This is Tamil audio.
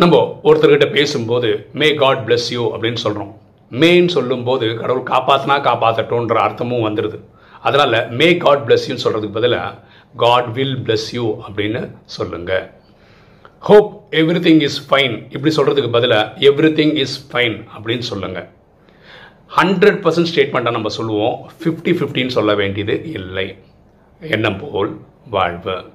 நம்ம ஒருத்தர்கிட்ட பேசும்போது மே காட் பிளஸ் யூ அப்படின்னு சொல்கிறோம் மேன்னு சொல்லும்போது கடவுள் காப்பாற்றினா காப்பாற்றட்டோன்ற அர்த்தமும் வந்துடுது அதனால் மே காட் பிளஸ் யூன்னு சொல்கிறதுக்கு பதிலாக காட் வில் பிளஸ் யூ அப்படின்னு சொல்லுங்கள் hope everything is fine இப்படி சொல்கிறதுக்கு பதிலாக எவ்ரி திங் இஸ் ஃபைன் அப்படின்னு சொல்லுங்கள் ஹண்ட்ரட் பர்சன்ட் ஸ்டேட்மெண்ட்டாக நம்ம சொல்லுவோம். ஃபிஃப்டி ஃபிஃப்டின்னு சொல்ல வேண்டியது இல்லை. எண்ணம் போல் வாழ்வு.